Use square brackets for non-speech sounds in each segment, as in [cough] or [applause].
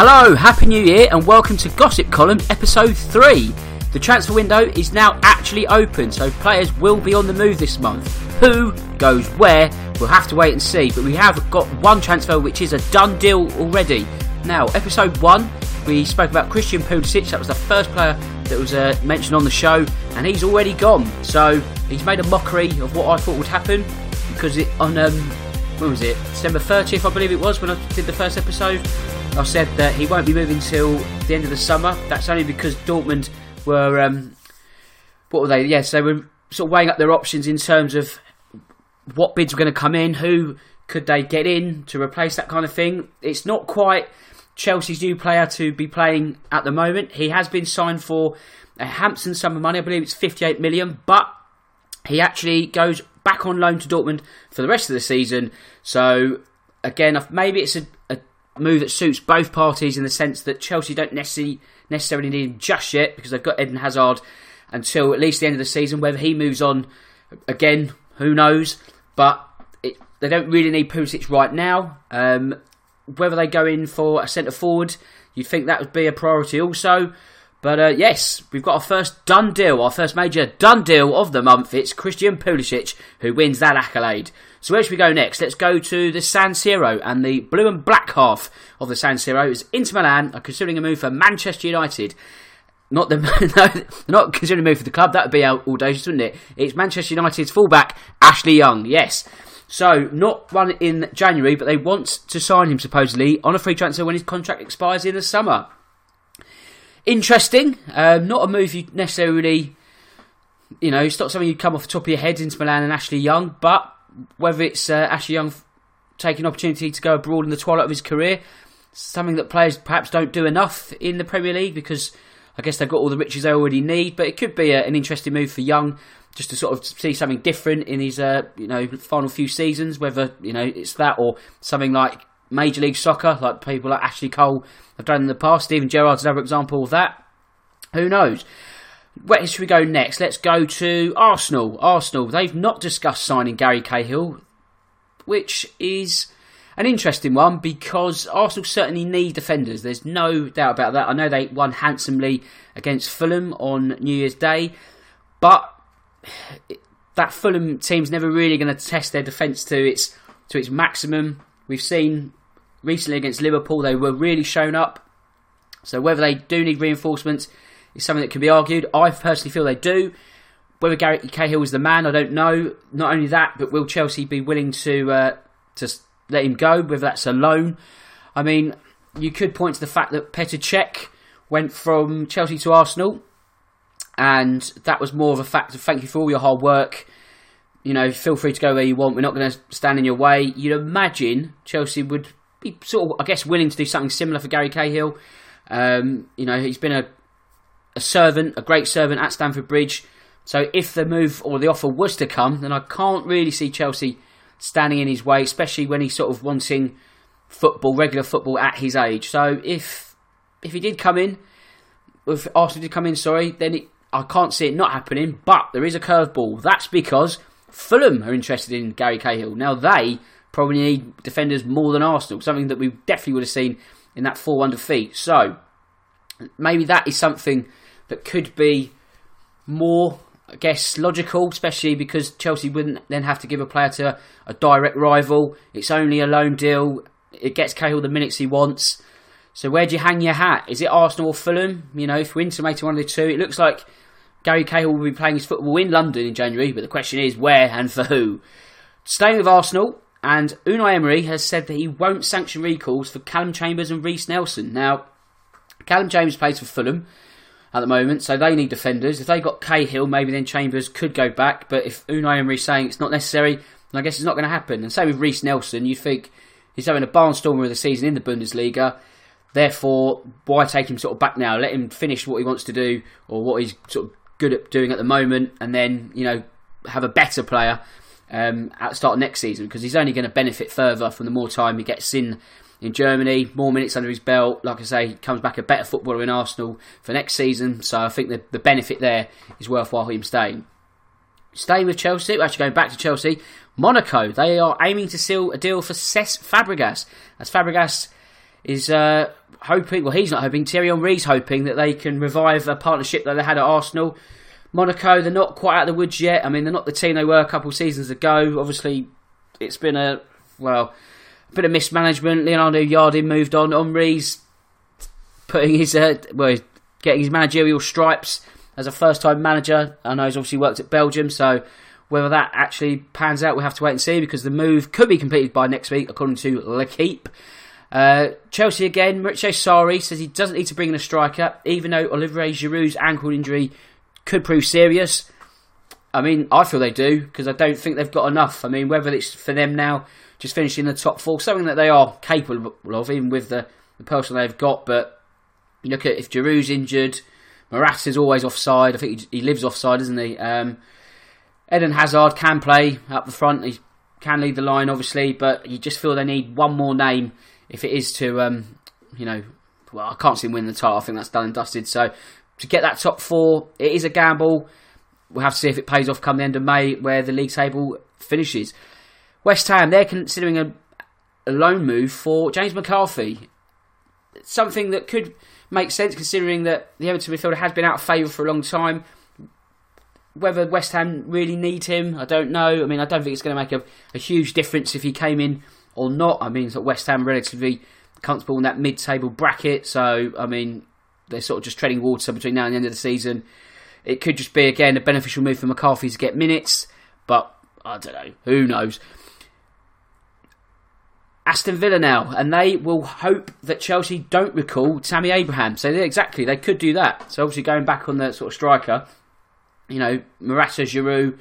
Hello, Happy New Year, and welcome to Gossip Column episode 3. The transfer window is now actually open, so players will be on the move this month. Who goes where, we'll have to wait and see, but we have got one transfer which is a done deal already. Now, episode 1, we spoke about Christian Pulisic, that was the first player that was uh, mentioned on the show, and he's already gone. So, he's made a mockery of what I thought would happen, because it on, um, when was it, December 30th, I believe it was, when I did the first episode. I said that he won't be moving till the end of the summer. That's only because Dortmund were, um, what were they? Yes, they were sort of weighing up their options in terms of what bids were going to come in, who could they get in to replace that kind of thing. It's not quite Chelsea's new player to be playing at the moment. He has been signed for a handsome sum of money. I believe it's 58 million, but he actually goes back on loan to Dortmund for the rest of the season. So again, maybe it's a, move that suits both parties in the sense that Chelsea don't necessarily necessarily need him just yet because they've got Eden Hazard until at least the end of the season. Whether he moves on again, who knows? But it, they don't really need Pulisic right now. Um, whether they go in for a centre forward, you'd think that would be a priority also. But uh, yes, we've got our first done deal, our first major done deal of the month. It's Christian Pulisic who wins that accolade. So where should we go next? Let's go to the San Siro and the blue and black half of the San Siro is Inter Milan are considering a move for Manchester United. Not the [laughs] no, not considering a move for the club. That would be audacious, wouldn't it? It's Manchester United's fullback Ashley Young. Yes. So not one in January, but they want to sign him supposedly on a free transfer when his contract expires in the summer. Interesting. Um, not a move you necessarily, you know, it's not something you'd come off the top of your head Inter Milan and Ashley Young, but whether it's uh, Ashley Young taking opportunity to go abroad in the twilight of his career, something that players perhaps don't do enough in the Premier League because I guess they've got all the riches they already need. But it could be a, an interesting move for Young just to sort of see something different in his uh, you know final few seasons. Whether you know it's that or something like Major League Soccer, like people like Ashley Cole have done in the past. Steven Gerrard's another example of that. Who knows? Where should we go next? Let's go to Arsenal. Arsenal, they've not discussed signing Gary Cahill, which is an interesting one because Arsenal certainly need defenders. There's no doubt about that. I know they won handsomely against Fulham on New Year's Day, but that Fulham team's never really going to test their defence to its to its maximum. We've seen recently against Liverpool they were really shown up. So whether they do need reinforcements is something that can be argued. I personally feel they do. Whether Gary Cahill is the man, I don't know. Not only that, but will Chelsea be willing to uh, to let him go? Whether that's a loan. I mean, you could point to the fact that Petr Cech went from Chelsea to Arsenal, and that was more of a fact of thank you for all your hard work. You know, feel free to go where you want. We're not going to stand in your way. You'd imagine Chelsea would be sort of, I guess, willing to do something similar for Gary Cahill. Um, you know, he's been a a servant, a great servant at Stamford Bridge. So if the move or the offer was to come, then I can't really see Chelsea standing in his way, especially when he's sort of wanting football, regular football at his age. So if if he did come in, if Arsenal did come in, sorry, then it, I can't see it not happening. But there is a curveball. That's because Fulham are interested in Gary Cahill. Now they probably need defenders more than Arsenal, something that we definitely would have seen in that 4-1 defeat. So maybe that is something that could be more, I guess, logical, especially because Chelsea wouldn't then have to give a player to a, a direct rival. It's only a loan deal. It gets Cahill the minutes he wants. So where do you hang your hat? Is it Arsenal or Fulham? You know, if we're intimating one of the two, it looks like Gary Cahill will be playing his football in London in January, but the question is where and for who. Staying with Arsenal, and Unai Emery has said that he won't sanction recalls for Callum Chambers and Reiss Nelson. Now, Callum Chambers plays for Fulham at the moment, so they need defenders. If they got Cahill, maybe then Chambers could go back. But if Unai Emery's saying it's not necessary, I guess it's not going to happen. And same with Reiss Nelson. You think he's having a barnstormer of the season in the Bundesliga. Therefore, why take him sort of back now? Let him finish what he wants to do or what he's sort of good at doing at the moment, and then you know have a better player um, at the start of next season because he's only going to benefit further from the more time he gets in in Germany, more minutes under his belt. Like I say, he comes back a better footballer in Arsenal for next season. So I think the, the benefit there is worthwhile him staying. Staying with Chelsea, we're actually going back to Chelsea. Monaco, they are aiming to seal a deal for Cesc Fabregas. As Fabregas is uh, hoping, well, he's not hoping, Thierry Henry's hoping that they can revive a partnership that they had at Arsenal. Monaco, they're not quite out of the woods yet. I mean, they're not the team they were a couple of seasons ago. Obviously, it's been a, well, a bit of mismanagement. Leonardo Jardim moved on. Henry's putting his, uh, well, getting his managerial stripes as a first time manager. I know he's obviously worked at Belgium, so whether that actually pans out, we'll have to wait and see because the move could be completed by next week, according to L'Equipe. Uh, Chelsea again, Maurizio Sarri says he doesn't need to bring in a striker, even though Olivier Giroud's ankle injury could prove serious. I mean, I feel they do because I don't think they've got enough. I mean, whether it's for them now just finishing the top four, something that they are capable of, even with the, the person they've got. But you look at if Giroud's injured, Morata's always offside. I think he, he lives offside, isn't he? Um, Eden Hazard can play up the front. He can lead the line, obviously, but you just feel they need one more name if it is to, um, you know, well, I can't see him win the title. I think that's done and dusted. So to get that top four, it is a gamble. We'll have to see if it pays off come the end of May, where the league table finishes. West Ham, they're considering a, a loan move for James McCarthy. Something that could make sense considering that the Everton midfielder has been out of favour for a long time. Whether West Ham really need him, I don't know. I mean, I don't think it's going to make a, a huge difference if he came in or not. I mean, West Ham relatively comfortable in that mid-table bracket, so I mean, they're sort of just treading water between now and the end of the season. It could just be again a beneficial move for McCarthy to get minutes, but I don't know. Who knows? Aston Villa now, and they will hope that Chelsea don't recall Tammy Abraham. So exactly, they could do that. So obviously going back on the sort of striker, you know, Morata, Giroud,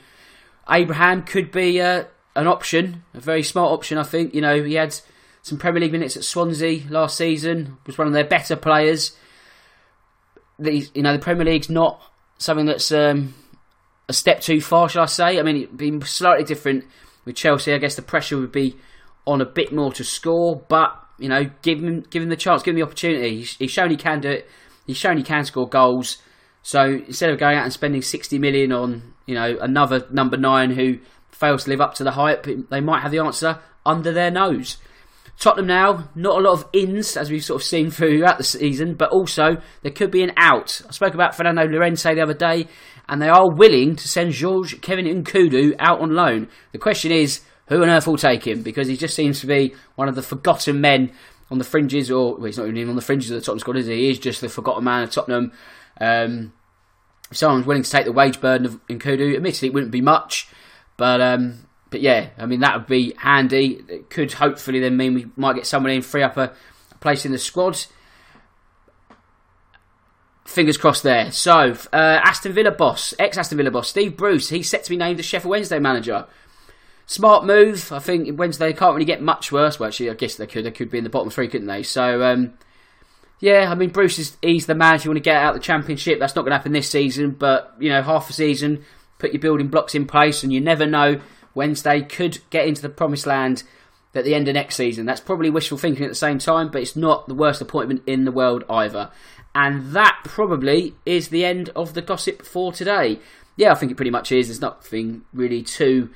Abraham could be uh, an option, a very smart option. I think. You know, he had some Premier League minutes at Swansea last season. Was one of their better players the you know the Premier League's not something that's um, a step too far, shall I say? I mean, it'd be slightly different with Chelsea. I guess the pressure would be on a bit more to score, but you know, give him give him the chance, give him the opportunity. He's, he's shown he can do it. He's shown he can score goals. So instead of going out and spending sixty million on you know another number nine who fails to live up to the hype, they might have the answer under their nose. Tottenham now, not a lot of ins as we've sort of seen throughout the season, but also there could be an out. I spoke about Fernando Llorente the other day, and they are willing to send George Kevin N'Koudou out on loan. The question is, who on earth will take him? Because he just seems to be one of the forgotten men on the fringes, or well, he's not even on the fringes of the Tottenham squad, is he? He is just the forgotten man of Tottenham. Um, if someone's willing to take the wage burden of N'Koudou, admittedly it wouldn't be much, but um, but yeah, I mean that would be handy. It could hopefully then mean we might get someone in free up a, place in the squad. Fingers crossed there. So uh, Aston Villa boss, ex Aston Villa boss Steve Bruce, he's set to be named the Sheffield Wednesday manager. Smart move. I think Wednesday can't really get much worse. Well, actually, I guess they could. They could be in the bottom three, couldn't they? So um, Yeah, I mean Bruce is he's the man. If you want to get out of the championship, that's not going to happen this season. But you know, half a season, put your building blocks in place, and you never know. Wednesday could get into the promised land at the end of next season. That's probably wishful thinking at the same time, but it's not the worst appointment in the world either. And that probably is the end of the gossip for today. Yeah, I think it pretty much is. There's nothing really too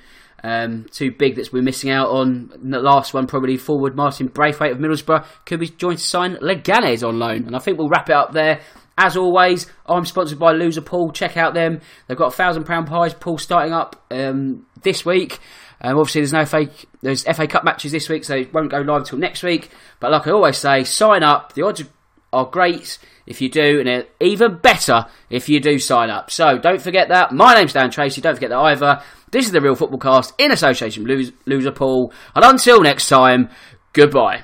um, too big that we're missing out on. The last one, probably forward Martin Braithwaite of Middlesbrough, could be joined to sign Leganes on loan. And I think we'll wrap it up there. As always, I'm sponsored by Loser Pool. Check out them. They've got a thousand pound prize pool starting up um, this week. Um, obviously, there's no FA, there's FA Cup matches this week, so it won't go live until next week. But like I always say, sign up. The odds are great if you do, and even better if you do sign up. So don't forget that. My name's Dan Tracy. Don't forget that either. This is the Real Football Cast in association with Loser Pool. And until next time, goodbye.